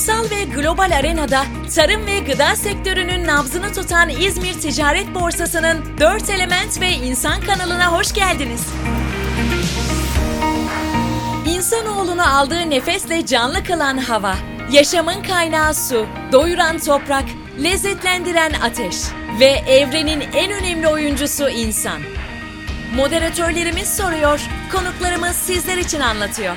Ulusal ve global arenada tarım ve gıda sektörünün nabzını tutan İzmir Ticaret Borsası'nın 4 element ve insan kanalına hoş geldiniz. İnsanoğlunu aldığı nefesle canlı kılan hava, yaşamın kaynağı su, doyuran toprak, lezzetlendiren ateş ve evrenin en önemli oyuncusu insan. Moderatörlerimiz soruyor, konuklarımız sizler için anlatıyor.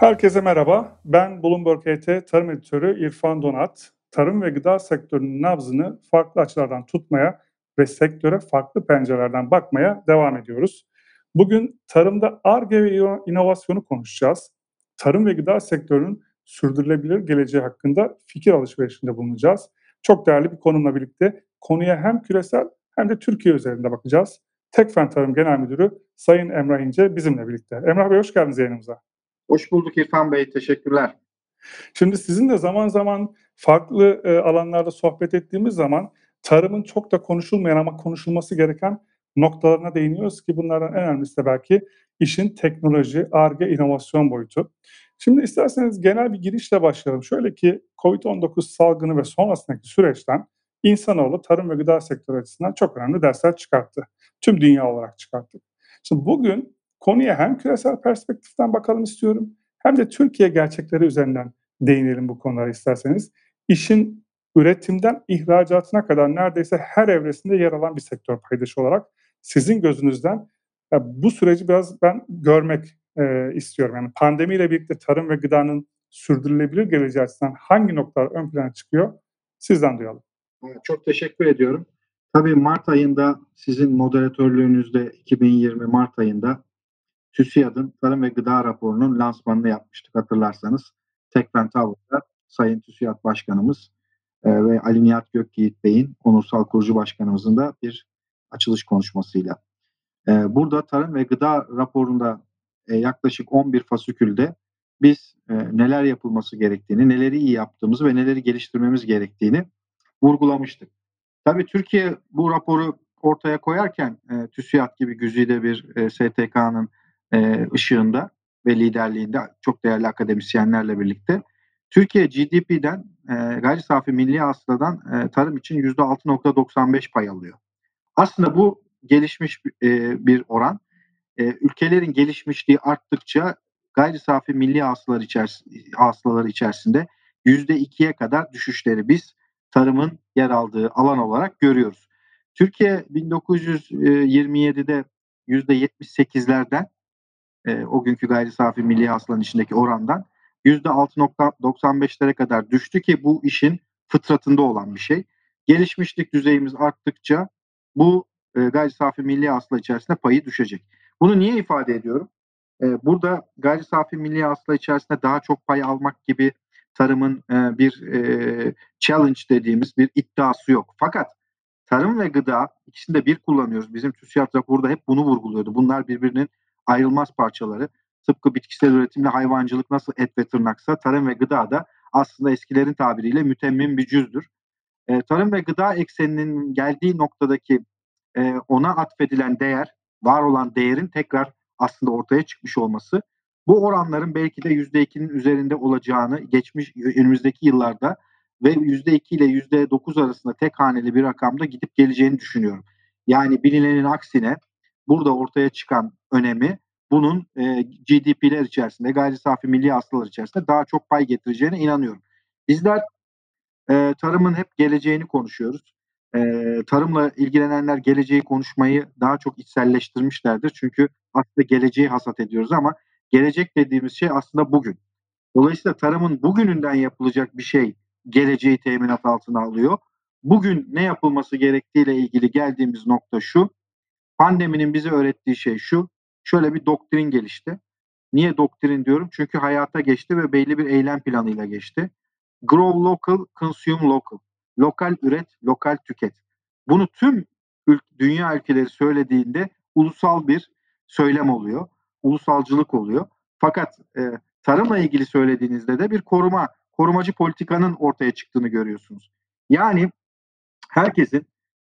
Herkese merhaba. Ben Bloomberg HT Tarım Editörü İrfan Donat. Tarım ve gıda sektörünün nabzını farklı açılardan tutmaya ve sektöre farklı pencerelerden bakmaya devam ediyoruz. Bugün tarımda ARGE ve inovasyonu konuşacağız. Tarım ve gıda sektörünün sürdürülebilir geleceği hakkında fikir alışverişinde bulunacağız. Çok değerli bir konumla birlikte konuya hem küresel hem de Türkiye üzerinde bakacağız. Tekfen Tarım Genel Müdürü Sayın Emrah İnce bizimle birlikte. Emrah Bey hoş geldiniz yayınımıza. Hoş bulduk İrfan Bey, teşekkürler. Şimdi sizin de zaman zaman farklı e, alanlarda sohbet ettiğimiz zaman tarımın çok da konuşulmayan ama konuşulması gereken noktalarına değiniyoruz ki bunlardan en önemlisi de belki işin teknoloji, ARGE, inovasyon boyutu. Şimdi isterseniz genel bir girişle başlayalım. Şöyle ki COVID-19 salgını ve sonrasındaki süreçten insanoğlu tarım ve gıda sektörü açısından çok önemli dersler çıkarttı. Tüm dünya olarak çıkarttı. Şimdi bugün konuya hem küresel perspektiften bakalım istiyorum hem de Türkiye gerçekleri üzerinden değinelim bu konulara isterseniz. İşin üretimden ihracatına kadar neredeyse her evresinde yer alan bir sektör paydaşı olarak sizin gözünüzden bu süreci biraz ben görmek e, istiyorum. Yani pandemiyle birlikte tarım ve gıdanın sürdürülebilir geleceği açısından hangi noktalar ön plana çıkıyor? Sizden duyalım. Çok teşekkür ediyorum. Tabii Mart ayında sizin moderatörlüğünüzde 2020 Mart ayında TÜSİAD'ın Tarım ve Gıda raporunun lansmanını yapmıştık hatırlarsanız. Tekfen Tower'da Sayın TÜSİAD Başkanımız e, ve Ali Nihat Gökyiğit Bey'in onursal kurucu başkanımızın da bir açılış konuşmasıyla. E, burada Tarım ve Gıda raporunda e, yaklaşık 11 fasükülde biz e, neler yapılması gerektiğini, neleri iyi yaptığımızı ve neleri geliştirmemiz gerektiğini vurgulamıştık. Tabii Türkiye bu raporu ortaya koyarken e, TÜSİAD gibi güzide bir e, STK'nın e, ışığında ve liderliğinde çok değerli akademisyenlerle birlikte Türkiye GDP'den e, gayri safi milli hasıladan e, tarım için %6.95 pay alıyor. Aslında bu gelişmiş e, bir oran. E, ülkelerin gelişmişliği arttıkça gayri safi milli hasılalar içerisinde, hasılaları içerisinde %2'ye kadar düşüşleri biz tarımın yer aldığı alan olarak görüyoruz. Türkiye 1927'de %78'lerden e, o günkü gayri safi milli hasılanın içindeki orandan %6.95'lere kadar düştü ki bu işin fıtratında olan bir şey. Gelişmişlik düzeyimiz arttıkça bu e, gayri safi milli hasıla içerisinde payı düşecek. Bunu niye ifade ediyorum? E, burada gayri safi milli hasıla içerisinde daha çok pay almak gibi tarımın e, bir e, challenge dediğimiz bir iddiası yok. Fakat tarım ve gıda ikisini de bir kullanıyoruz. Bizim TÜSİAD raporda hep bunu vurguluyordu. Bunlar birbirinin ayrılmaz parçaları. Tıpkı bitkisel üretimle hayvancılık nasıl et ve tırnaksa tarım ve gıda da aslında eskilerin tabiriyle mütemmin bir cüzdür. E, tarım ve gıda ekseninin geldiği noktadaki e, ona atfedilen değer, var olan değerin tekrar aslında ortaya çıkmış olması bu oranların belki de %2'nin üzerinde olacağını geçmiş önümüzdeki yıllarda ve %2 ile %9 arasında tek haneli bir rakamda gidip geleceğini düşünüyorum. Yani bilinenin aksine burada ortaya çıkan önemi bunun e, GDP'ler içerisinde, gayri safi milli hasılalar içerisinde daha çok pay getireceğine inanıyorum. Bizler e, tarımın hep geleceğini konuşuyoruz. E, tarımla ilgilenenler geleceği konuşmayı daha çok içselleştirmişlerdir. Çünkü aslında geleceği hasat ediyoruz ama gelecek dediğimiz şey aslında bugün. Dolayısıyla tarımın bugününden yapılacak bir şey geleceği teminat altına alıyor. Bugün ne yapılması gerektiğiyle ilgili geldiğimiz nokta şu. Pandeminin bize öğrettiği şey şu. Şöyle bir doktrin gelişti. Niye doktrin diyorum? Çünkü hayata geçti ve belli bir eylem planıyla geçti. Grow local, consume local. Lokal üret, lokal tüket. Bunu tüm dünya ülkeleri söylediğinde ulusal bir söylem oluyor. Ulusalcılık oluyor. Fakat e, tarımla ilgili söylediğinizde de bir koruma, korumacı politikanın ortaya çıktığını görüyorsunuz. Yani herkesin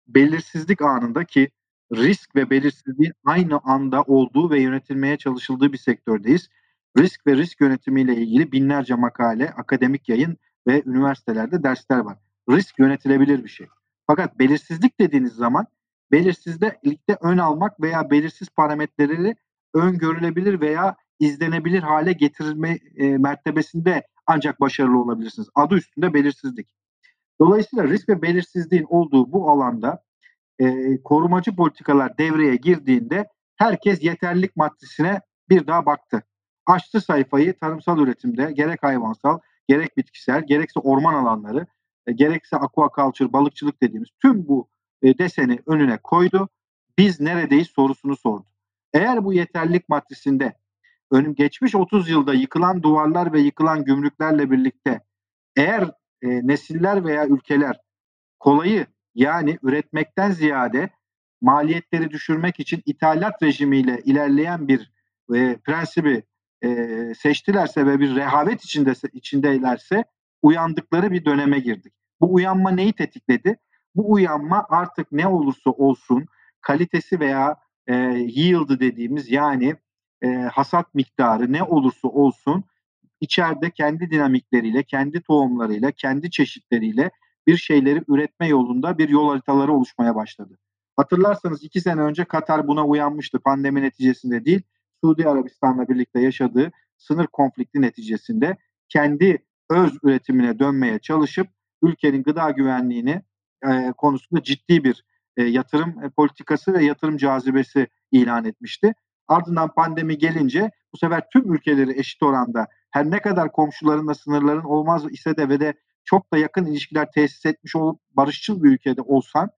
belirsizlik anında ki risk ve belirsizliğin aynı anda olduğu ve yönetilmeye çalışıldığı bir sektördeyiz. Risk ve risk yönetimiyle ilgili binlerce makale, akademik yayın ve üniversitelerde dersler var. Risk yönetilebilir bir şey. Fakat belirsizlik dediğiniz zaman belirsizlikte ön almak veya belirsiz parametreleri öngörülebilir veya izlenebilir hale getirilme e, mertebesinde ancak başarılı olabilirsiniz. Adı üstünde belirsizlik. Dolayısıyla risk ve belirsizliğin olduğu bu alanda e, korumacı politikalar devreye girdiğinde herkes yeterlilik maddesine bir daha baktı. Açtı sayfayı tarımsal üretimde gerek hayvansal, gerek bitkisel, gerekse orman alanları, e, gerekse aquaculture, balıkçılık dediğimiz tüm bu e, deseni önüne koydu. Biz neredeyiz sorusunu sordu. Eğer bu yeterlilik maddesinde önüm geçmiş 30 yılda yıkılan duvarlar ve yıkılan gümrüklerle birlikte eğer e, nesiller veya ülkeler kolayı yani üretmekten ziyade maliyetleri düşürmek için ithalat rejimiyle ilerleyen bir e, prensibi e, seçtilerse ve bir rehavet içinde içindeylerse uyandıkları bir döneme girdik. Bu uyanma neyi tetikledi? Bu uyanma artık ne olursa olsun kalitesi veya e, yield dediğimiz yani e, hasat miktarı ne olursa olsun içeride kendi dinamikleriyle, kendi tohumlarıyla, kendi çeşitleriyle bir şeyleri üretme yolunda bir yol haritaları oluşmaya başladı. Hatırlarsanız iki sene önce Katar buna uyanmıştı pandemi neticesinde değil, Suudi Arabistan'la birlikte yaşadığı sınır konflikti neticesinde kendi öz üretimine dönmeye çalışıp ülkenin gıda güvenliğini e, konusunda ciddi bir e, yatırım e, politikası ve yatırım cazibesi ilan etmişti. Ardından pandemi gelince bu sefer tüm ülkeleri eşit oranda her ne kadar komşularında sınırların olmaz ise de ve de çok da yakın ilişkiler tesis etmiş olup barışçıl bir ülkede olsan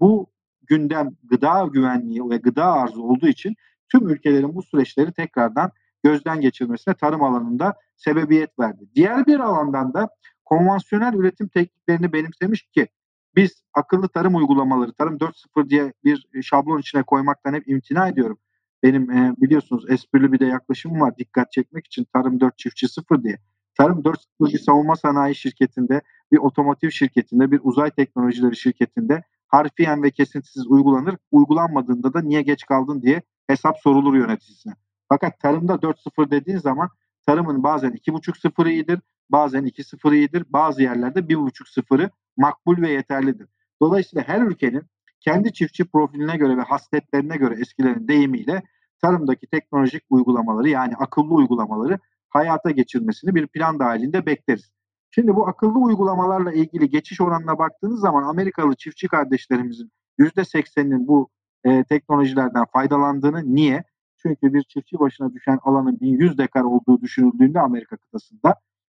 bu gündem gıda güvenliği ve gıda arzı olduğu için tüm ülkelerin bu süreçleri tekrardan gözden geçirmesine tarım alanında sebebiyet verdi. Diğer bir alandan da konvansiyonel üretim tekniklerini benimsemiş ki biz akıllı tarım uygulamaları, tarım 4.0 diye bir şablon içine koymaktan hep imtina ediyorum. Benim e, biliyorsunuz esprili bir de yaklaşımım var dikkat çekmek için tarım 4 çiftçi 0 diye. Tarım 4.0 bir savunma sanayi şirketinde, bir otomotiv şirketinde, bir uzay teknolojileri şirketinde harfiyen ve kesintisiz uygulanır. Uygulanmadığında da niye geç kaldın diye hesap sorulur yöneticisine. Fakat tarımda 4.0 dediğin zaman tarımın bazen 2.5 sıfırı iyidir, bazen 2 sıfırı iyidir, bazı yerlerde 1.5 sıfırı makbul ve yeterlidir. Dolayısıyla her ülkenin kendi çiftçi profiline göre ve hasletlerine göre eskilerin deyimiyle tarımdaki teknolojik uygulamaları yani akıllı uygulamaları hayata geçirmesini bir plan dahilinde bekleriz. Şimdi bu akıllı uygulamalarla ilgili geçiş oranına baktığınız zaman Amerikalı çiftçi kardeşlerimizin %80'inin bu e, teknolojilerden faydalandığını niye? Çünkü bir çiftçi başına düşen alanın 1100 dekar olduğu düşünüldüğünde Amerika kıtasında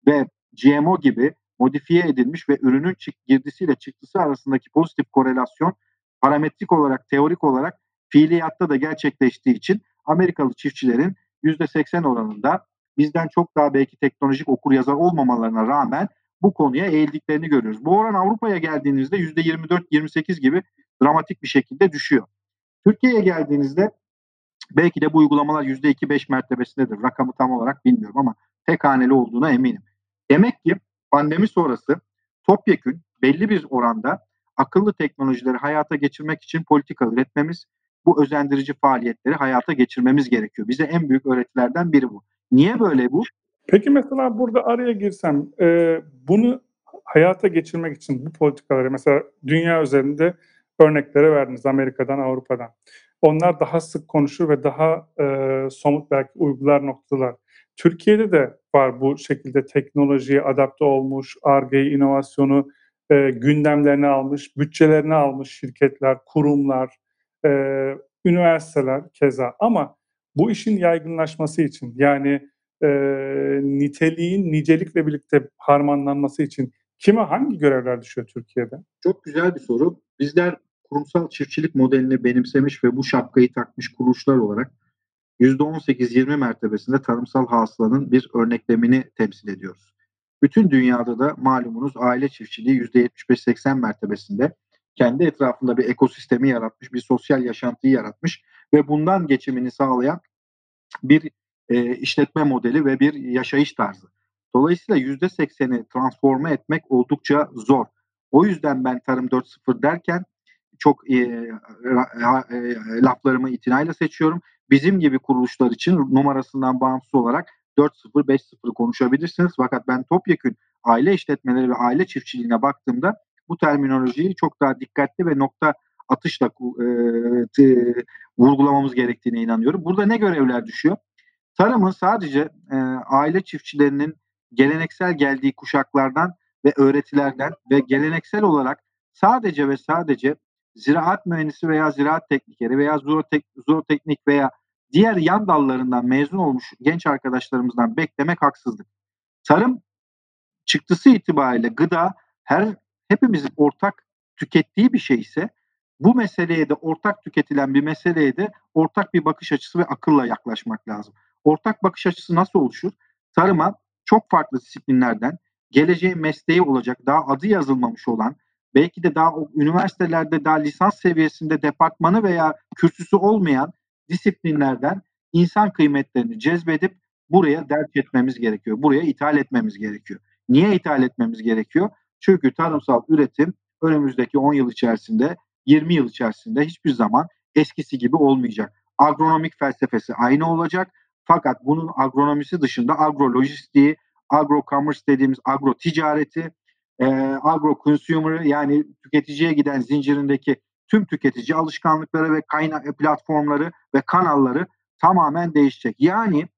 ve GMO gibi modifiye edilmiş ve ürünün girdisiyle çıktısı arasındaki pozitif korelasyon parametrik olarak, teorik olarak fiiliyatta da gerçekleştiği için Amerikalı çiftçilerin %80 oranında bizden çok daha belki teknolojik okur yazar olmamalarına rağmen bu konuya eğildiklerini görüyoruz. Bu oran Avrupa'ya geldiğinizde %24-28 gibi dramatik bir şekilde düşüyor. Türkiye'ye geldiğinizde belki de bu uygulamalar %2-5 mertebesindedir. Rakamı tam olarak bilmiyorum ama tek haneli olduğuna eminim. Demek ki pandemi sonrası topyekün belli bir oranda akıllı teknolojileri hayata geçirmek için politika üretmemiz, bu özendirici faaliyetleri hayata geçirmemiz gerekiyor. Bize en büyük öğretilerden biri bu. Niye böyle bu? Peki mesela burada araya girsem, e, bunu hayata geçirmek için bu politikaları mesela dünya üzerinde örneklere verdiniz Amerika'dan, Avrupa'dan. Onlar daha sık konuşur ve daha e, somut belki uygular noktalar. Türkiye'de de var bu şekilde teknolojiye adapte olmuş, ARGE, inovasyonu e, gündemlerine almış, bütçelerini almış şirketler, kurumlar, e, üniversiteler keza. Ama bu işin yaygınlaşması için yani e, niteliğin nicelikle birlikte harmanlanması için kime hangi görevler düşüyor Türkiye'de? Çok güzel bir soru. Bizler kurumsal çiftçilik modelini benimsemiş ve bu şapkayı takmış kuruluşlar olarak %18-20 mertebesinde tarımsal hasılanın bir örneklemini temsil ediyoruz. Bütün dünyada da malumunuz aile çiftçiliği %75-80 mertebesinde kendi etrafında bir ekosistemi yaratmış, bir sosyal yaşantıyı yaratmış ve bundan geçimini sağlayan bir e, işletme modeli ve bir yaşayış tarzı. Dolayısıyla %80'i transforme etmek oldukça zor. O yüzden ben Tarım 4.0 derken çok e, e, laflarımı itinayla seçiyorum. Bizim gibi kuruluşlar için numarasından bağımsız olarak 4-0, 5-0 konuşabilirsiniz. Fakat ben topyekün aile işletmeleri ve aile çiftçiliğine baktığımda bu terminolojiyi çok daha dikkatli ve nokta atışla e, vurgulamamız gerektiğine inanıyorum. Burada ne görevler düşüyor? Tarımın sadece e, aile çiftçilerinin geleneksel geldiği kuşaklardan ve öğretilerden ve geleneksel olarak sadece ve sadece ziraat mühendisi veya ziraat teknikeri veya zootek, zooteknik veya diğer yan dallarından mezun olmuş genç arkadaşlarımızdan beklemek haksızlık. Tarım çıktısı itibariyle gıda her hepimizin ortak tükettiği bir şey ise bu meseleye de ortak tüketilen bir meseleye de ortak bir bakış açısı ve akılla yaklaşmak lazım. Ortak bakış açısı nasıl oluşur? Tarıma çok farklı disiplinlerden geleceğin mesleği olacak, daha adı yazılmamış olan, belki de daha üniversitelerde daha lisans seviyesinde departmanı veya kürsüsü olmayan disiplinlerden insan kıymetlerini cezbedip buraya dert etmemiz gerekiyor. Buraya ithal etmemiz gerekiyor. Niye ithal etmemiz gerekiyor? Çünkü tarımsal üretim önümüzdeki 10 yıl içerisinde, 20 yıl içerisinde hiçbir zaman eskisi gibi olmayacak. Agronomik felsefesi aynı olacak. Fakat bunun agronomisi dışında agrolojistiği, agro-commerce dediğimiz agro ticareti, e, agro consumer yani tüketiciye giden zincirindeki tüm tüketici alışkanlıkları ve kaynak e, platformları ve kanalları tamamen değişecek. Yani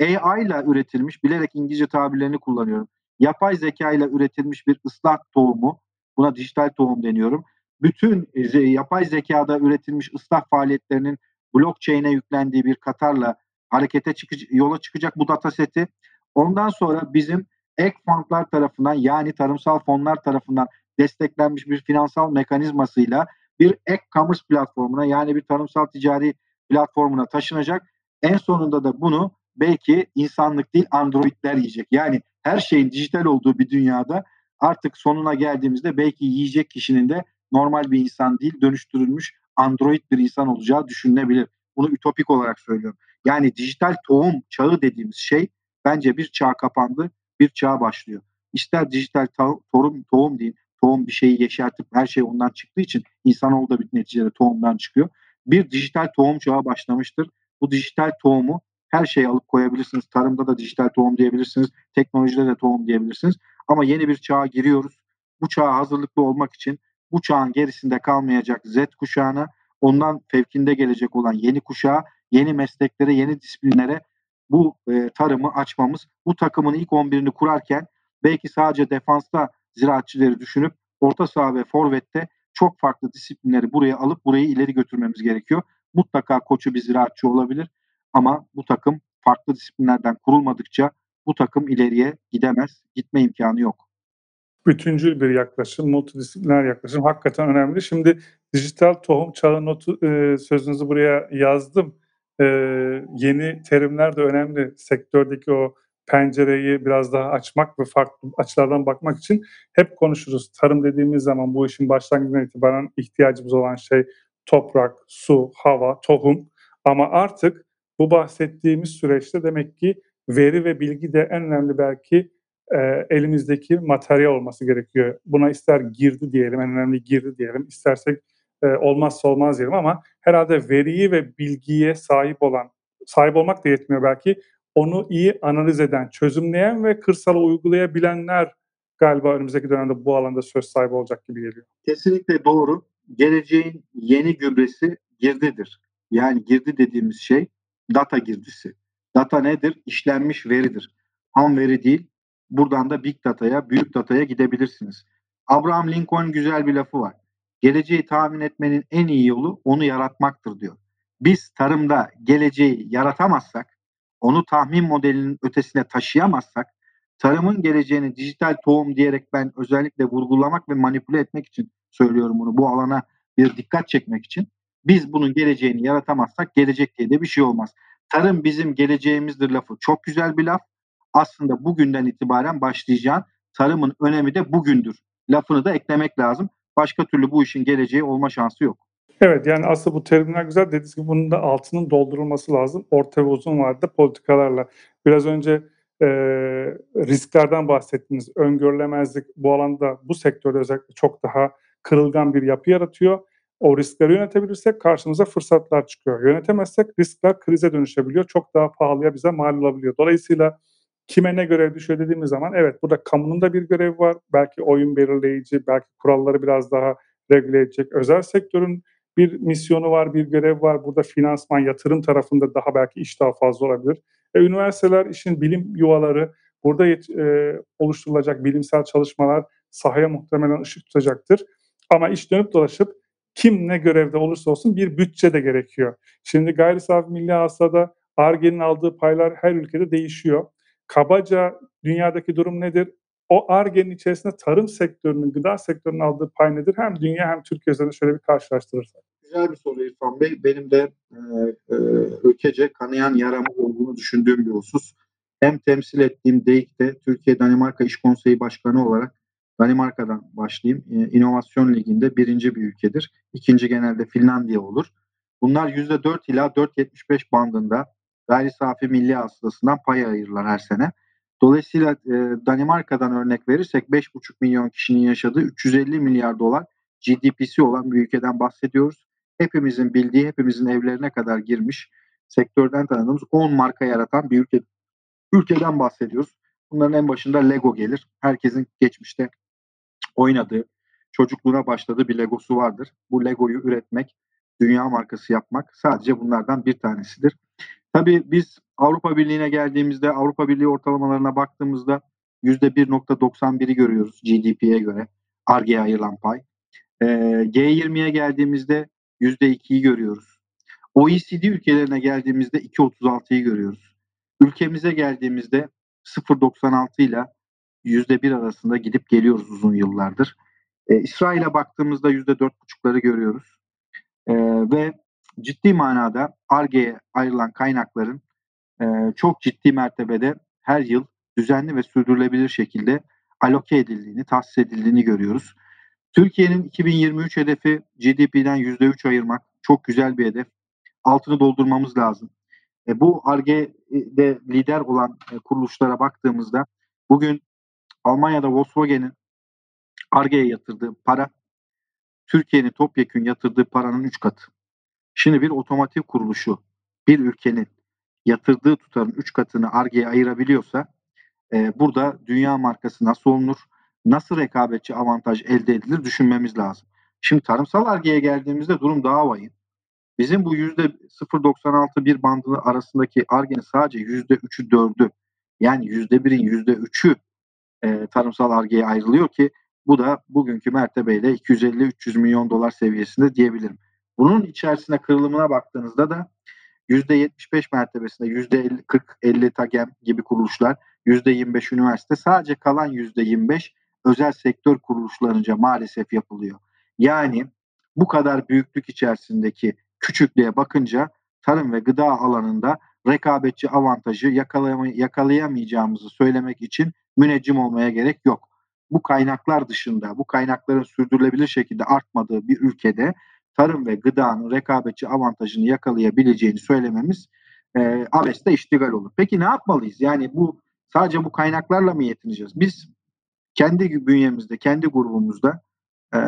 AI ile üretilmiş, bilerek İngilizce tabirlerini kullanıyorum. Yapay zeka ile üretilmiş bir ıslah tohumu, buna dijital tohum deniyorum. Bütün e, yapay zekada üretilmiş ıslah faaliyetlerinin blockchain'e yüklendiği bir Katar'la harekete çıkacak, yola çıkacak bu dataseti. Ondan sonra bizim ek fondlar tarafından yani tarımsal fonlar tarafından desteklenmiş bir finansal mekanizmasıyla bir ek commerce platformuna yani bir tarımsal ticari platformuna taşınacak. En sonunda da bunu belki insanlık değil androidler yiyecek. Yani her şeyin dijital olduğu bir dünyada artık sonuna geldiğimizde belki yiyecek kişinin de normal bir insan değil dönüştürülmüş android bir insan olacağı düşünülebilir. Bunu ütopik olarak söylüyorum. Yani dijital tohum çağı dediğimiz şey bence bir çağ kapandı, bir çağ başlıyor. İster dijital tohum, tohum deyin, tohum bir şeyi yeşertip her şey ondan çıktığı için insanoğlu da bir neticede tohumdan çıkıyor. Bir dijital tohum çağı başlamıştır. Bu dijital tohumu her şeyi alıp koyabilirsiniz. Tarımda da dijital tohum diyebilirsiniz. Teknolojide de tohum diyebilirsiniz. Ama yeni bir çağa giriyoruz. Bu çağa hazırlıklı olmak için bu çağın gerisinde kalmayacak Z kuşağına, ondan fevkinde gelecek olan yeni kuşağa, yeni mesleklere, yeni disiplinlere bu e, tarımı açmamız. Bu takımın ilk 11'ini kurarken belki sadece defansta ziraatçıları düşünüp orta saha ve forvette çok farklı disiplinleri buraya alıp burayı ileri götürmemiz gerekiyor. Mutlaka koçu bir ziraatçı olabilir ama bu takım farklı disiplinlerden kurulmadıkça bu takım ileriye gidemez. Gitme imkanı yok. Bütüncül bir yaklaşım, multidisipliner yaklaşım hakikaten önemli. Şimdi dijital tohum çağı notu e, sözünüzü buraya yazdım. E, yeni terimler de önemli. Sektördeki o pencereyi biraz daha açmak ve farklı açılardan bakmak için hep konuşuruz. Tarım dediğimiz zaman bu işin başlangıcından itibaren ihtiyacımız olan şey toprak, su, hava, tohum. Ama artık bu bahsettiğimiz süreçte demek ki veri ve bilgi de en önemli belki e, elimizdeki materyal olması gerekiyor. Buna ister girdi diyelim, en önemli girdi diyelim, istersek e, olmazsa olmaz diyelim ama herhalde veriyi ve bilgiye sahip olan, sahip olmak da yetmiyor belki, onu iyi analiz eden, çözümleyen ve kırsala uygulayabilenler galiba önümüzdeki dönemde bu alanda söz sahibi olacak gibi geliyor. Kesinlikle doğru. Geleceğin yeni gübresi girdidir. Yani girdi dediğimiz şey data girdisi. Data nedir? İşlenmiş veridir. Ham veri değil. Buradan da big data'ya, büyük data'ya gidebilirsiniz. Abraham Lincoln güzel bir lafı var. Geleceği tahmin etmenin en iyi yolu onu yaratmaktır diyor. Biz tarımda geleceği yaratamazsak, onu tahmin modelinin ötesine taşıyamazsak, tarımın geleceğini dijital tohum diyerek ben özellikle vurgulamak ve manipüle etmek için söylüyorum bunu. Bu alana bir dikkat çekmek için. Biz bunun geleceğini yaratamazsak gelecek diye de bir şey olmaz. Tarım bizim geleceğimizdir lafı çok güzel bir laf. Aslında bugünden itibaren başlayacağın tarımın önemi de bugündür. Lafını da eklemek lazım. Başka türlü bu işin geleceği olma şansı yok. Evet yani aslında bu terimler güzel. Dediğiniz gibi bunun da altının doldurulması lazım. Orta ve uzun vadede politikalarla. Biraz önce e, risklerden bahsettiniz. Öngörülemezlik bu alanda bu sektörde özellikle çok daha kırılgan bir yapı yaratıyor. o riskleri yönetebilirsek karşımıza fırsatlar çıkıyor. Yönetemezsek riskler krize dönüşebiliyor. Çok daha pahalıya bize mal olabiliyor. Dolayısıyla kime ne görev düşüyor dediğimiz zaman evet burada kamunun da bir görevi var. Belki oyun belirleyici, belki kuralları biraz daha regüle edecek. Özel sektörün bir misyonu var, bir görev var. Burada finansman, yatırım tarafında daha belki iş daha fazla olabilir. E, üniversiteler işin bilim yuvaları, burada e, oluşturulacak bilimsel çalışmalar sahaya muhtemelen ışık tutacaktır. Ama iş dönüp dolaşıp kim ne görevde olursa olsun bir bütçe de gerekiyor. Şimdi gayri safi milli hasılada ARGE'nin aldığı paylar her ülkede değişiyor. Kabaca dünyadaki durum nedir? O ARGE'nin içerisinde tarım sektörünün, gıda sektörünün aldığı pay nedir? Hem dünya hem Türkiye üzerinde şöyle bir karşılaştırırsak. Güzel bir soru İrfan Bey. Benim de e, e, ülkece kanayan yaramı olduğunu düşündüğüm bir husus. Hem temsil ettiğim DEİK'te Türkiye Danimarka İş Konseyi Başkanı olarak Danimarka'dan başlayayım. E, İnovasyon Ligi'nde birinci bir ülkedir. İkinci genelde Finlandiya olur. Bunlar %4 ila 4.75 bandında gayri safi milli hasılasından pay ayırırlar her sene. Dolayısıyla e, Danimarka'dan örnek verirsek 5,5 milyon kişinin yaşadığı 350 milyar dolar GDP'si olan bir ülkeden bahsediyoruz. Hepimizin bildiği, hepimizin evlerine kadar girmiş, sektörden tanıdığımız 10 marka yaratan bir ülke, ülkeden bahsediyoruz. Bunların en başında Lego gelir. Herkesin geçmişte oynadığı, çocukluğuna başladığı bir Legosu vardır. Bu Lego'yu üretmek, dünya markası yapmak sadece bunlardan bir tanesidir. Tabii biz Avrupa Birliği'ne geldiğimizde, Avrupa Birliği ortalamalarına baktığımızda %1.91'i görüyoruz GDP'ye göre. ARGE'ye ayrılan pay. Ee, G20'ye geldiğimizde %2'yi görüyoruz. OECD ülkelerine geldiğimizde 2.36'yı görüyoruz. Ülkemize geldiğimizde 0.96 ile %1 arasında gidip geliyoruz uzun yıllardır. Ee, İsrail'e baktığımızda %4.5'ları görüyoruz. Ee, ve ciddi manada ARGE'ye ayrılan kaynakların e, çok ciddi mertebede her yıl düzenli ve sürdürülebilir şekilde aloke edildiğini, tahsis edildiğini görüyoruz. Türkiye'nin 2023 hedefi GDP'den %3 ayırmak. Çok güzel bir hedef. Altını doldurmamız lazım. E, bu ARGE'de lider olan e, kuruluşlara baktığımızda bugün Almanya'da Volkswagen'in ARGE'ye yatırdığı para Türkiye'nin topyekün yatırdığı paranın 3 katı. Şimdi bir otomotiv kuruluşu bir ülkenin yatırdığı tutarın 3 katını ARGE'ye ayırabiliyorsa e, burada dünya markası nasıl olunur? Nasıl rekabetçi avantaj elde edilir düşünmemiz lazım. Şimdi tarımsal ARGE'ye geldiğimizde durum daha vahim. Bizim bu %0.96 bir bandı arasındaki ARGE'nin sadece %3'ü 4'ü yani %1'in %3'ü e, tarımsal ARGE'ye ayrılıyor ki bu da bugünkü mertebeyle 250-300 milyon dolar seviyesinde diyebilirim. Bunun içerisine kırılımına baktığınızda da %75 mertebesinde %50, 40, 50 TAGEM gibi kuruluşlar, %25 üniversite sadece kalan %25 özel sektör kuruluşlarınca maalesef yapılıyor. Yani bu kadar büyüklük içerisindeki küçüklüğe bakınca tarım ve gıda alanında rekabetçi avantajı yakalayamayacağımızı söylemek için müneccim olmaya gerek yok. Bu kaynaklar dışında, bu kaynakların sürdürülebilir şekilde artmadığı bir ülkede tarım ve gıdanın rekabetçi avantajını yakalayabileceğini söylememiz e, abeste iştigal olur. Peki ne yapmalıyız? Yani bu sadece bu kaynaklarla mı yetineceğiz? Biz kendi bünyemizde, kendi grubumuzda e,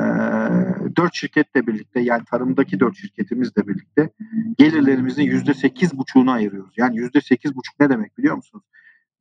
dört şirketle birlikte yani tarımdaki dört şirketimizle birlikte gelirlerimizin yüzde sekiz buçuğunu ayırıyoruz. Yani yüzde sekiz buçuk ne demek biliyor musunuz?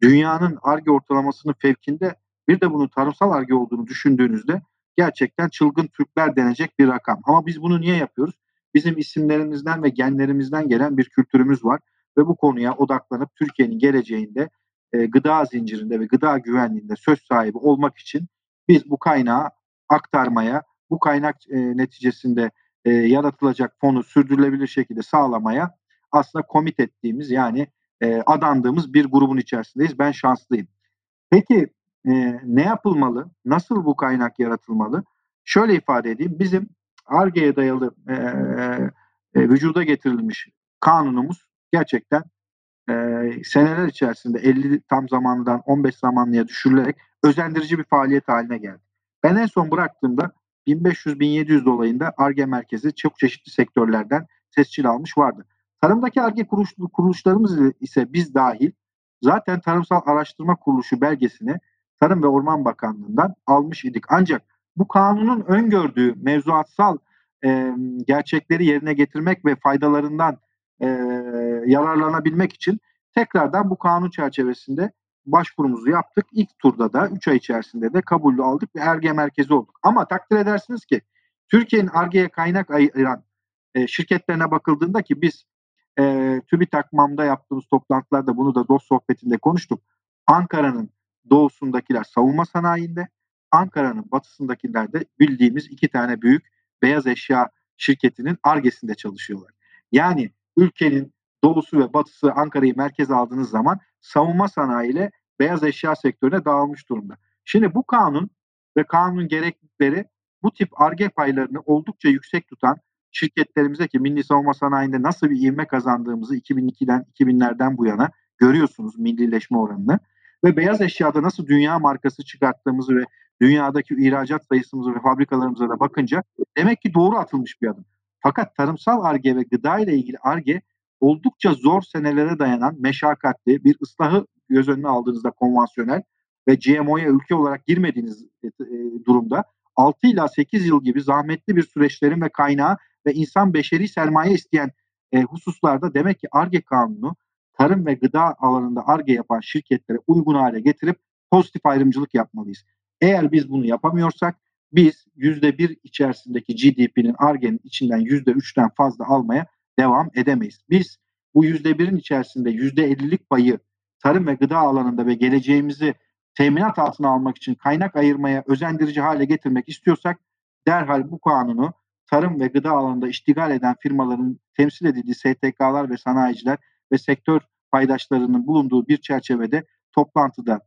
Dünyanın ARGE ortalamasının fevkinde bir de bunun tarımsal ARGE olduğunu düşündüğünüzde gerçekten çılgın Türkler denecek bir rakam. Ama biz bunu niye yapıyoruz? Bizim isimlerimizden ve genlerimizden gelen bir kültürümüz var ve bu konuya odaklanıp Türkiye'nin geleceğinde e, gıda zincirinde ve gıda güvenliğinde söz sahibi olmak için biz bu kaynağı aktarmaya, bu kaynak e, neticesinde e, yaratılacak fonu sürdürülebilir şekilde sağlamaya aslında komit ettiğimiz yani e, adandığımız bir grubun içerisindeyiz. Ben şanslıyım. Peki e, ne yapılmalı? Nasıl bu kaynak yaratılmalı? Şöyle ifade edeyim. Bizim ARGE'ye dayalı e, e, vücuda getirilmiş kanunumuz gerçekten e, seneler içerisinde 50 tam zamanından 15 zamanlıya düşürülerek özendirici bir faaliyet haline geldi. Ben en son bıraktığımda 1500-1700 dolayında ARGE merkezi çok çeşitli sektörlerden tescil almış vardı. Tarımdaki ARGE kuruluş, kuruluşlarımız ise biz dahil zaten Tarımsal Araştırma Kuruluşu belgesini Tarım ve Orman Bakanlığı'ndan almış idik. Ancak bu kanunun öngördüğü mevzuatsal e, gerçekleri yerine getirmek ve faydalarından e, yararlanabilmek için tekrardan bu kanun çerçevesinde başvurumuzu yaptık. İlk turda da 3 ay içerisinde de kabul aldık ve ERGE merkezi olduk. Ama takdir edersiniz ki Türkiye'nin ARGE'ye kaynak ayıran e, şirketlerine bakıldığında ki biz e, TÜBİTAK MAM'da yaptığımız toplantılarda bunu da dost sohbetinde konuştuk. Ankara'nın doğusundakiler savunma sanayinde, Ankara'nın batısındakiler de bildiğimiz iki tane büyük beyaz eşya şirketinin argesinde çalışıyorlar. Yani ülkenin doğusu ve batısı Ankara'yı merkez aldığınız zaman savunma sanayi ile beyaz eşya sektörüne dağılmış durumda. Şimdi bu kanun ve kanun gereklilikleri bu tip arge paylarını oldukça yüksek tutan şirketlerimize ki milli savunma sanayinde nasıl bir ivme kazandığımızı 2002'den 2000'lerden bu yana görüyorsunuz millileşme oranını ve beyaz eşyada nasıl dünya markası çıkarttığımızı ve dünyadaki ihracat sayısımızı ve fabrikalarımıza da bakınca demek ki doğru atılmış bir adım. Fakat tarımsal arge ve gıda ile ilgili arge oldukça zor senelere dayanan meşakkatli bir ıslahı göz önüne aldığınızda konvansiyonel ve GMO'ya ülke olarak girmediğiniz e, e, durumda 6 ila 8 yıl gibi zahmetli bir süreçlerin ve kaynağı ve insan beşeri sermaye isteyen e, hususlarda demek ki ARGE kanunu tarım ve gıda alanında ARGE yapan şirketlere uygun hale getirip pozitif ayrımcılık yapmalıyız. Eğer biz bunu yapamıyorsak biz %1 içerisindeki GDP'nin ARGE'nin içinden %3'ten fazla almaya devam edemeyiz. Biz bu %1'in içerisinde %50'lik payı tarım ve gıda alanında ve geleceğimizi teminat altına almak için kaynak ayırmaya özendirici hale getirmek istiyorsak derhal bu kanunu tarım ve gıda alanında iştigal eden firmaların temsil edildiği STK'lar ve sanayiciler ve sektör paydaşlarının bulunduğu bir çerçevede toplantıda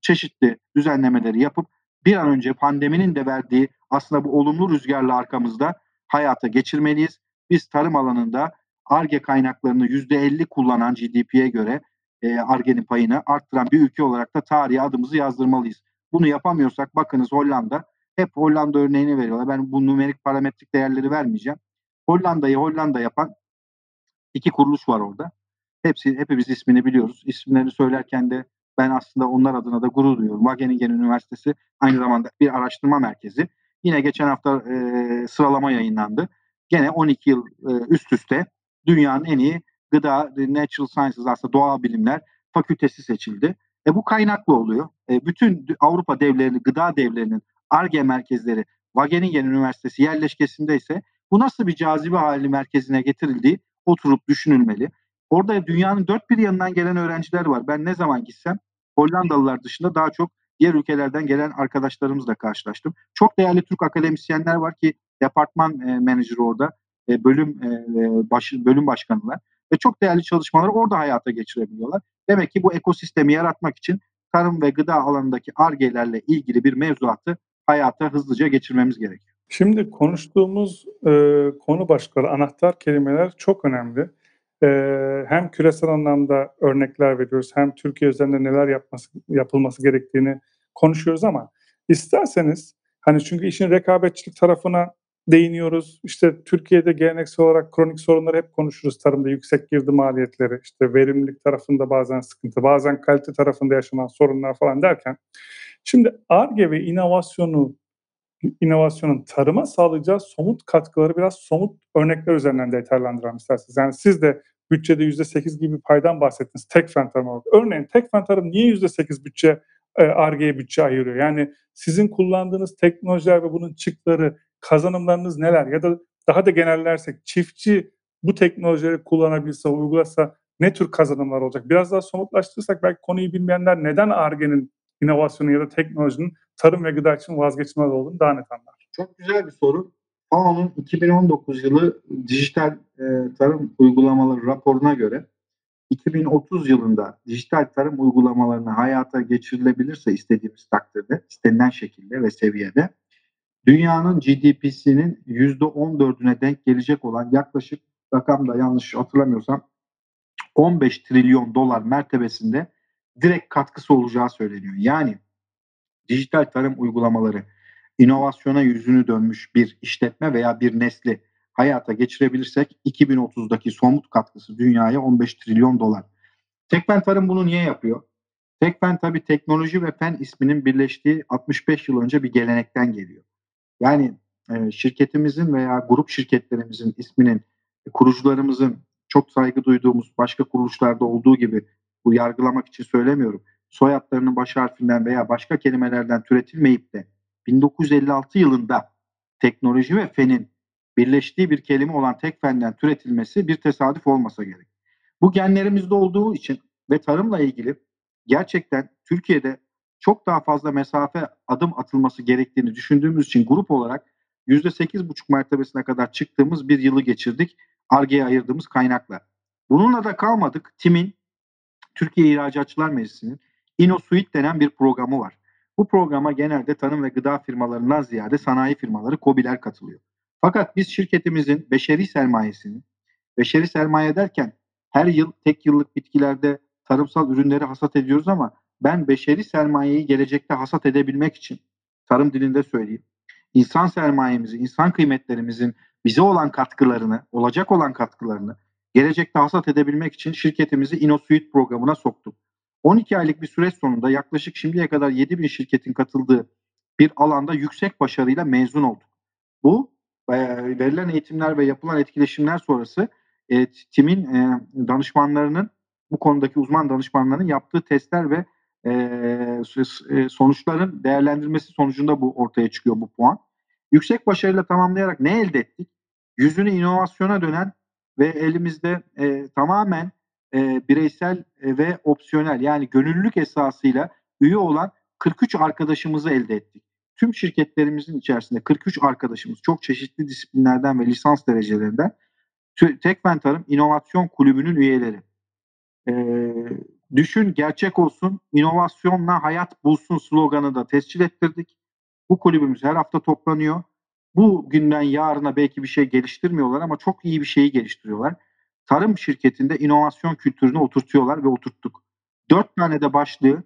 çeşitli düzenlemeleri yapıp bir an önce pandeminin de verdiği aslında bu olumlu rüzgarla arkamızda hayata geçirmeliyiz. Biz tarım alanında ARGE kaynaklarını %50 kullanan GDP'ye göre ARGE'nin payını arttıran bir ülke olarak da tarihe adımızı yazdırmalıyız. Bunu yapamıyorsak bakınız Hollanda hep Hollanda örneğini veriyorlar. Ben bu numerik parametrik değerleri vermeyeceğim. Hollanda'yı Hollanda yapan iki kuruluş var orada. Hepsi hepimiz ismini biliyoruz. İsimlerini söylerken de ben aslında onlar adına da gurur duyuyorum. Wageningen Üniversitesi aynı zamanda bir araştırma merkezi. Yine geçen hafta e, sıralama yayınlandı. Gene 12 yıl e, üst üste dünyanın en iyi gıda, natural sciences aslında doğal bilimler fakültesi seçildi. E bu kaynaklı oluyor. E, bütün Avrupa devlerini, gıda devlerinin ARGE merkezleri Wageningen Üniversitesi yerleşkesinde ise bu nasıl bir cazibe hali merkezine getirildiği oturup düşünülmeli. Orada dünyanın dört bir yanından gelen öğrenciler var. Ben ne zaman gitsem Hollandalılar dışında daha çok diğer ülkelerden gelen arkadaşlarımızla karşılaştım. Çok değerli Türk akademisyenler var ki departman e, menajeri orada, e, bölüm e, baş, bölüm başkanılar ve çok değerli çalışmaları orada hayata geçirebiliyorlar. Demek ki bu ekosistemi yaratmak için tarım ve gıda alanındaki argelerle ilgili bir mevzuatı hayata hızlıca geçirmemiz gerekiyor. Şimdi konuştuğumuz e, konu başlıkları, anahtar kelimeler çok önemli. Hem küresel anlamda örnekler veriyoruz, hem Türkiye üzerinde neler yapması, yapılması gerektiğini konuşuyoruz ama isterseniz hani çünkü işin rekabetçilik tarafına değiniyoruz. İşte Türkiye'de geleneksel olarak kronik sorunları hep konuşuruz. Tarımda yüksek girdi maliyetleri, işte verimlilik tarafında bazen sıkıntı, bazen kalite tarafında yaşanan sorunlar falan derken şimdi ARGE ve inovasyonu inovasyonun tarıma sağlayacağı somut katkıları biraz somut örnekler üzerinden detaylandıralım isterseniz. Yani siz de bütçede %8 gibi bir paydan bahsettiniz tek fen tarım olarak. Örneğin tek fen tarım niye %8 bütçe ARGE'ye bütçe ayırıyor? Yani sizin kullandığınız teknolojiler ve bunun çıktıları, kazanımlarınız neler? Ya da daha da genellersek çiftçi bu teknolojileri kullanabilse, uygulasa ne tür kazanımlar olacak? Biraz daha somutlaştırırsak belki konuyu bilmeyenler neden ARGE'nin inovasyonu ya da teknolojinin tarım ve gıda için vazgeçilmez olduğunu daha net anlar. Çok güzel bir soru. FAO'nun 2019 yılı dijital e, tarım uygulamaları raporuna göre 2030 yılında dijital tarım uygulamalarını hayata geçirilebilirse istediğimiz takdirde, istenilen şekilde ve seviyede dünyanın GDP'sinin %14'üne denk gelecek olan yaklaşık rakamda yanlış hatırlamıyorsam 15 trilyon dolar mertebesinde direkt katkısı olacağı söyleniyor. Yani dijital tarım uygulamaları inovasyona yüzünü dönmüş bir işletme veya bir nesli hayata geçirebilirsek 2030'daki somut katkısı dünyaya 15 trilyon dolar. Tekfen Tarım bunu niye yapıyor? Tekfen tabi teknoloji ve fen isminin birleştiği 65 yıl önce bir gelenekten geliyor. Yani e, şirketimizin veya grup şirketlerimizin isminin kurucularımızın çok saygı duyduğumuz başka kuruluşlarda olduğu gibi bu yargılamak için söylemiyorum. Soyadlarının baş harfinden veya başka kelimelerden türetilmeyip de 1956 yılında teknoloji ve fenin birleştiği bir kelime olan tek fenden türetilmesi bir tesadüf olmasa gerek. Bu genlerimizde olduğu için ve tarımla ilgili gerçekten Türkiye'de çok daha fazla mesafe adım atılması gerektiğini düşündüğümüz için grup olarak %8,5 mertebesine kadar çıktığımız bir yılı geçirdik. ARGE'ye ayırdığımız kaynakla. Bununla da kalmadık. TİM'in Türkiye İhracatçılar Meclisi'nin InnoSuite denen bir programı var. Bu programa genelde tarım ve gıda firmalarından ziyade sanayi firmaları, KOBİ'ler katılıyor. Fakat biz şirketimizin beşeri sermayesini, beşeri sermaye derken her yıl tek yıllık bitkilerde tarımsal ürünleri hasat ediyoruz ama ben beşeri sermayeyi gelecekte hasat edebilmek için tarım dilinde söyleyeyim. İnsan sermayemizi, insan kıymetlerimizin bize olan katkılarını, olacak olan katkılarını gelecekte hasat edebilmek için şirketimizi InnoSuite programına soktuk. 12 aylık bir süreç sonunda yaklaşık şimdiye kadar 7 bin şirketin katıldığı bir alanda yüksek başarıyla mezun olduk. Bu e, verilen eğitimler ve yapılan etkileşimler sonrası e, timin e, danışmanlarının bu konudaki uzman danışmanların yaptığı testler ve e, e, sonuçların değerlendirmesi sonucunda bu ortaya çıkıyor bu puan. Yüksek başarıyla tamamlayarak ne elde ettik? Yüzünü inovasyona dönen ve elimizde e, tamamen e, bireysel e, ve opsiyonel yani gönüllülük esasıyla üye olan 43 arkadaşımızı elde ettik. Tüm şirketlerimizin içerisinde 43 arkadaşımız çok çeşitli disiplinlerden ve lisans derecelerinden Tekfen Tarım İnovasyon Kulübü'nün üyeleri. Ee, düşün gerçek olsun, inovasyonla hayat bulsun sloganı da tescil ettirdik. Bu kulübümüz her hafta toplanıyor. Bu günden yarına belki bir şey geliştirmiyorlar ama çok iyi bir şeyi geliştiriyorlar. Tarım şirketinde inovasyon kültürünü oturtuyorlar ve oturttuk. Dört tane de başlığı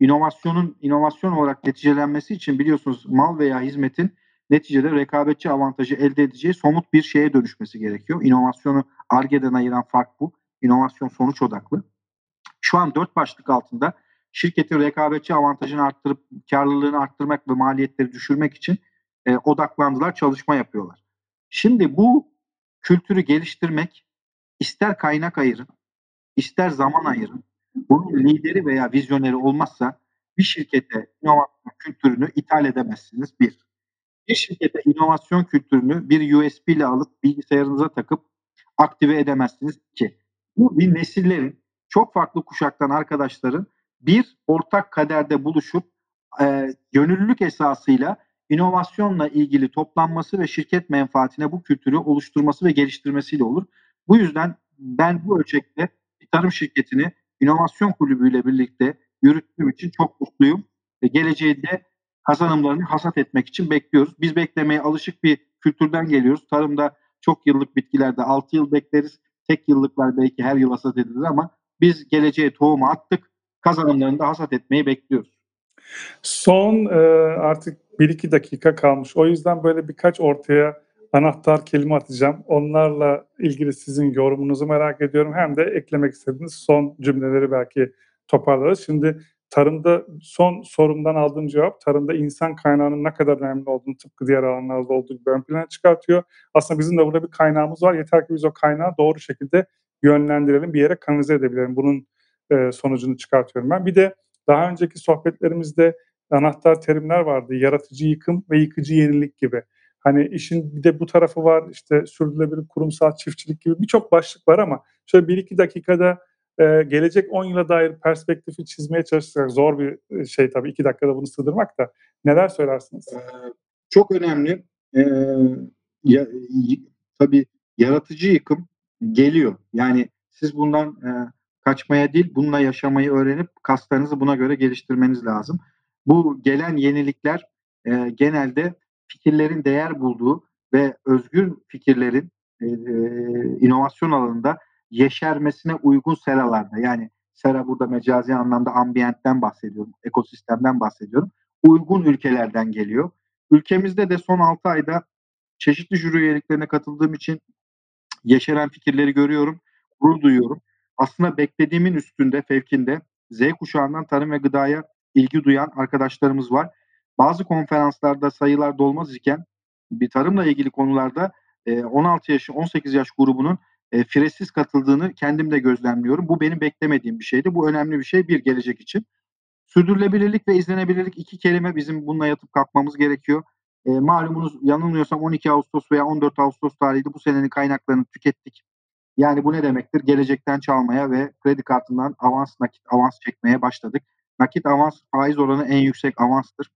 inovasyonun inovasyon olarak neticelenmesi için biliyorsunuz mal veya hizmetin neticede rekabetçi avantajı elde edeceği somut bir şeye dönüşmesi gerekiyor. İnovasyonu ARGE'den ayıran fark bu. İnovasyon sonuç odaklı. Şu an dört başlık altında şirketin rekabetçi avantajını arttırıp karlılığını arttırmak ve maliyetleri düşürmek için e, odaklandılar, çalışma yapıyorlar. Şimdi bu kültürü geliştirmek ister kaynak ayırın, ister zaman ayırın. Bunun lideri veya vizyoneri olmazsa bir şirkete inovasyon kültürünü ithal edemezsiniz. Bir. Bir şirkete inovasyon kültürünü bir USB ile alıp bilgisayarınıza takıp aktive edemezsiniz. İki. Bu bir nesillerin çok farklı kuşaktan arkadaşların bir ortak kaderde buluşup e, gönüllülük esasıyla inovasyonla ilgili toplanması ve şirket menfaatine bu kültürü oluşturması ve geliştirmesiyle olur. Bu yüzden ben bu ölçekte bir tarım şirketini inovasyon kulübüyle birlikte yürüttüğüm için çok mutluyum. Ve geleceği de kazanımlarını hasat etmek için bekliyoruz. Biz beklemeye alışık bir kültürden geliyoruz. Tarımda çok yıllık bitkilerde 6 yıl bekleriz. Tek yıllıklar belki her yıl hasat edilir ama biz geleceğe tohumu attık. Kazanımlarını da hasat etmeyi bekliyoruz. Son artık 1-2 dakika kalmış. O yüzden böyle birkaç ortaya anahtar kelime atacağım. Onlarla ilgili sizin yorumunuzu merak ediyorum. Hem de eklemek istediğiniz son cümleleri belki toparlarız. Şimdi tarımda son sorumdan aldığım cevap tarımda insan kaynağının ne kadar önemli olduğunu tıpkı diğer alanlarda olduğu gibi ön plana çıkartıyor. Aslında bizim de burada bir kaynağımız var. Yeter ki biz o kaynağı doğru şekilde yönlendirelim, bir yere kanalize edebilelim. Bunun e, sonucunu çıkartıyorum ben. Bir de daha önceki sohbetlerimizde anahtar terimler vardı. Yaratıcı yıkım ve yıkıcı yenilik gibi. Hani işin bir de bu tarafı var. İşte sürdürülebilir kurumsal çiftçilik gibi birçok başlık var ama şöyle bir iki dakikada e, gelecek 10 yıla dair perspektifi çizmeye çalışırsak zor bir e, şey tabii iki dakikada bunu sığdırmak da. Neler söylersiniz? Çok önemli. Ee, ya, tabii yaratıcı yıkım geliyor. Yani siz bundan e, kaçmaya değil, bununla yaşamayı öğrenip kaslarınızı buna göre geliştirmeniz lazım. Bu gelen yenilikler e, genelde fikirlerin değer bulduğu ve özgür fikirlerin e, e, inovasyon alanında yeşermesine uygun seralarda yani sera burada mecazi anlamda ambiyentten bahsediyorum, ekosistemden bahsediyorum. Uygun ülkelerden geliyor. Ülkemizde de son 6 ayda çeşitli jüri üyeliklerine katıldığım için yeşeren fikirleri görüyorum, gurur duyuyorum. Aslında beklediğimin üstünde, fevkinde Z kuşağından tarım ve gıdaya ilgi duyan arkadaşlarımız var. Bazı konferanslarda sayılar dolmaz iken bir tarımla ilgili konularda e, 16 yaş 18 yaş grubunun e, firesiz katıldığını kendim de gözlemliyorum. Bu benim beklemediğim bir şeydi. Bu önemli bir şey bir gelecek için. Sürdürülebilirlik ve izlenebilirlik iki kelime bizim bununla yatıp kalkmamız gerekiyor. E, malumunuz yanılmıyorsam 12 Ağustos veya 14 Ağustos tarihinde bu senenin kaynaklarını tükettik. Yani bu ne demektir? Gelecekten çalmaya ve kredi kartından avans nakit avans çekmeye başladık. Nakit avans faiz oranı en yüksek avanstır.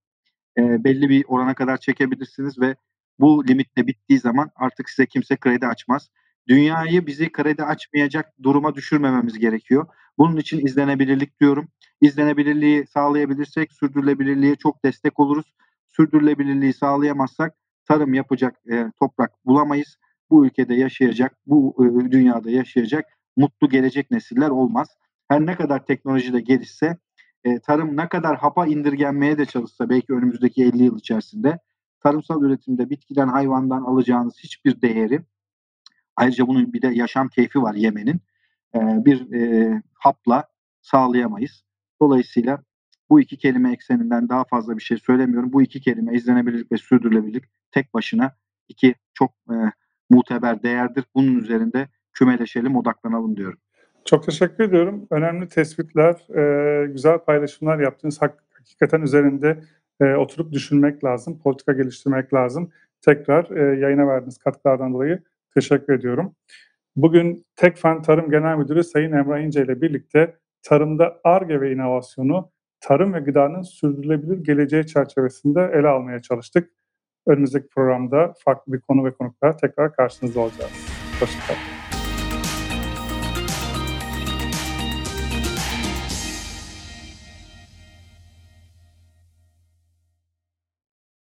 E, belli bir orana kadar çekebilirsiniz ve bu limitle bittiği zaman artık size kimse kredi açmaz. Dünyayı bizi kredi açmayacak duruma düşürmememiz gerekiyor. Bunun için izlenebilirlik diyorum. İzlenebilirliği sağlayabilirsek sürdürülebilirliğe çok destek oluruz. Sürdürülebilirliği sağlayamazsak tarım yapacak e, toprak bulamayız. Bu ülkede yaşayacak, bu e, dünyada yaşayacak mutlu gelecek nesiller olmaz. Her ne kadar teknoloji de gelişse, e, tarım ne kadar hapa indirgenmeye de çalışsa belki önümüzdeki 50 yıl içerisinde tarımsal üretimde bitkiden hayvandan alacağınız hiçbir değeri ayrıca bunun bir de yaşam keyfi var yemenin e, bir e, hapla sağlayamayız. Dolayısıyla bu iki kelime ekseninden daha fazla bir şey söylemiyorum. Bu iki kelime izlenebilirlik ve sürdürülebilirlik tek başına iki çok e, muteber değerdir. Bunun üzerinde kümeleşelim, odaklanalım diyorum. Çok teşekkür ediyorum. Önemli tespitler, e, güzel paylaşımlar yaptınız. Hakikaten üzerinde e, oturup düşünmek lazım, politika geliştirmek lazım. Tekrar e, yayına verdiğiniz katkılardan dolayı teşekkür ediyorum. Bugün Tekfen Tarım Genel Müdürü Sayın Emrah İnce ile birlikte tarımda ARGE ve inovasyonu, tarım ve gıdanın sürdürülebilir geleceği çerçevesinde ele almaya çalıştık. Önümüzdeki programda farklı bir konu ve konuklar tekrar karşınızda olacağız. Hoşçakalın.